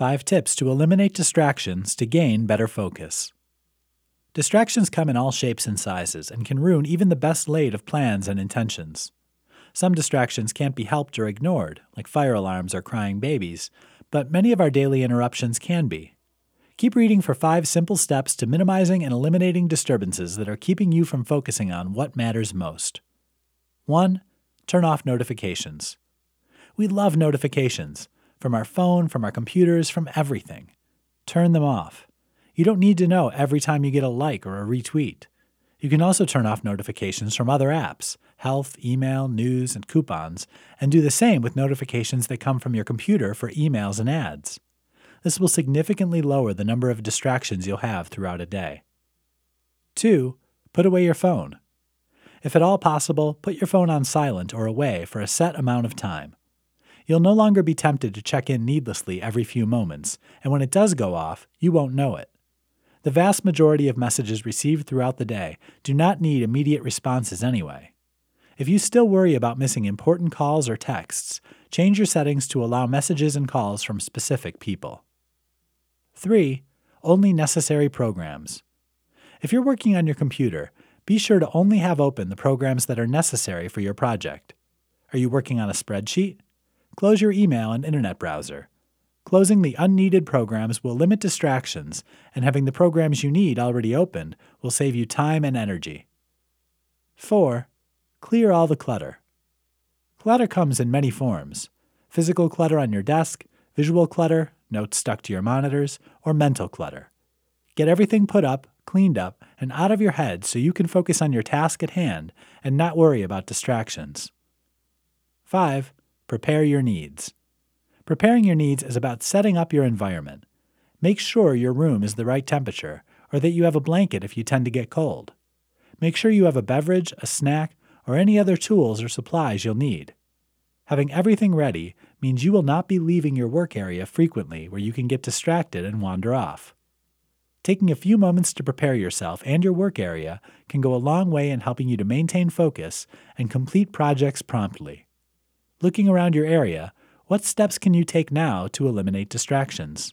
5 tips to eliminate distractions to gain better focus. Distractions come in all shapes and sizes and can ruin even the best laid of plans and intentions. Some distractions can't be helped or ignored, like fire alarms or crying babies, but many of our daily interruptions can be. Keep reading for five simple steps to minimizing and eliminating disturbances that are keeping you from focusing on what matters most. 1. Turn off notifications. We love notifications from our phone, from our computers, from everything. Turn them off. You don't need to know every time you get a like or a retweet. You can also turn off notifications from other apps, health, email, news, and coupons, and do the same with notifications that come from your computer for emails and ads. This will significantly lower the number of distractions you'll have throughout a day. 2. Put away your phone. If at all possible, put your phone on silent or away for a set amount of time. You'll no longer be tempted to check in needlessly every few moments, and when it does go off, you won't know it. The vast majority of messages received throughout the day do not need immediate responses anyway. If you still worry about missing important calls or texts, change your settings to allow messages and calls from specific people. 3. Only necessary programs. If you're working on your computer, be sure to only have open the programs that are necessary for your project. Are you working on a spreadsheet? Close your email and internet browser. Closing the unneeded programs will limit distractions, and having the programs you need already opened will save you time and energy. 4. Clear all the clutter. Clutter comes in many forms physical clutter on your desk, visual clutter, notes stuck to your monitors, or mental clutter. Get everything put up, cleaned up, and out of your head so you can focus on your task at hand and not worry about distractions. 5. Prepare your needs. Preparing your needs is about setting up your environment. Make sure your room is the right temperature, or that you have a blanket if you tend to get cold. Make sure you have a beverage, a snack, or any other tools or supplies you'll need. Having everything ready means you will not be leaving your work area frequently where you can get distracted and wander off. Taking a few moments to prepare yourself and your work area can go a long way in helping you to maintain focus and complete projects promptly. Looking around your area, what steps can you take now to eliminate distractions?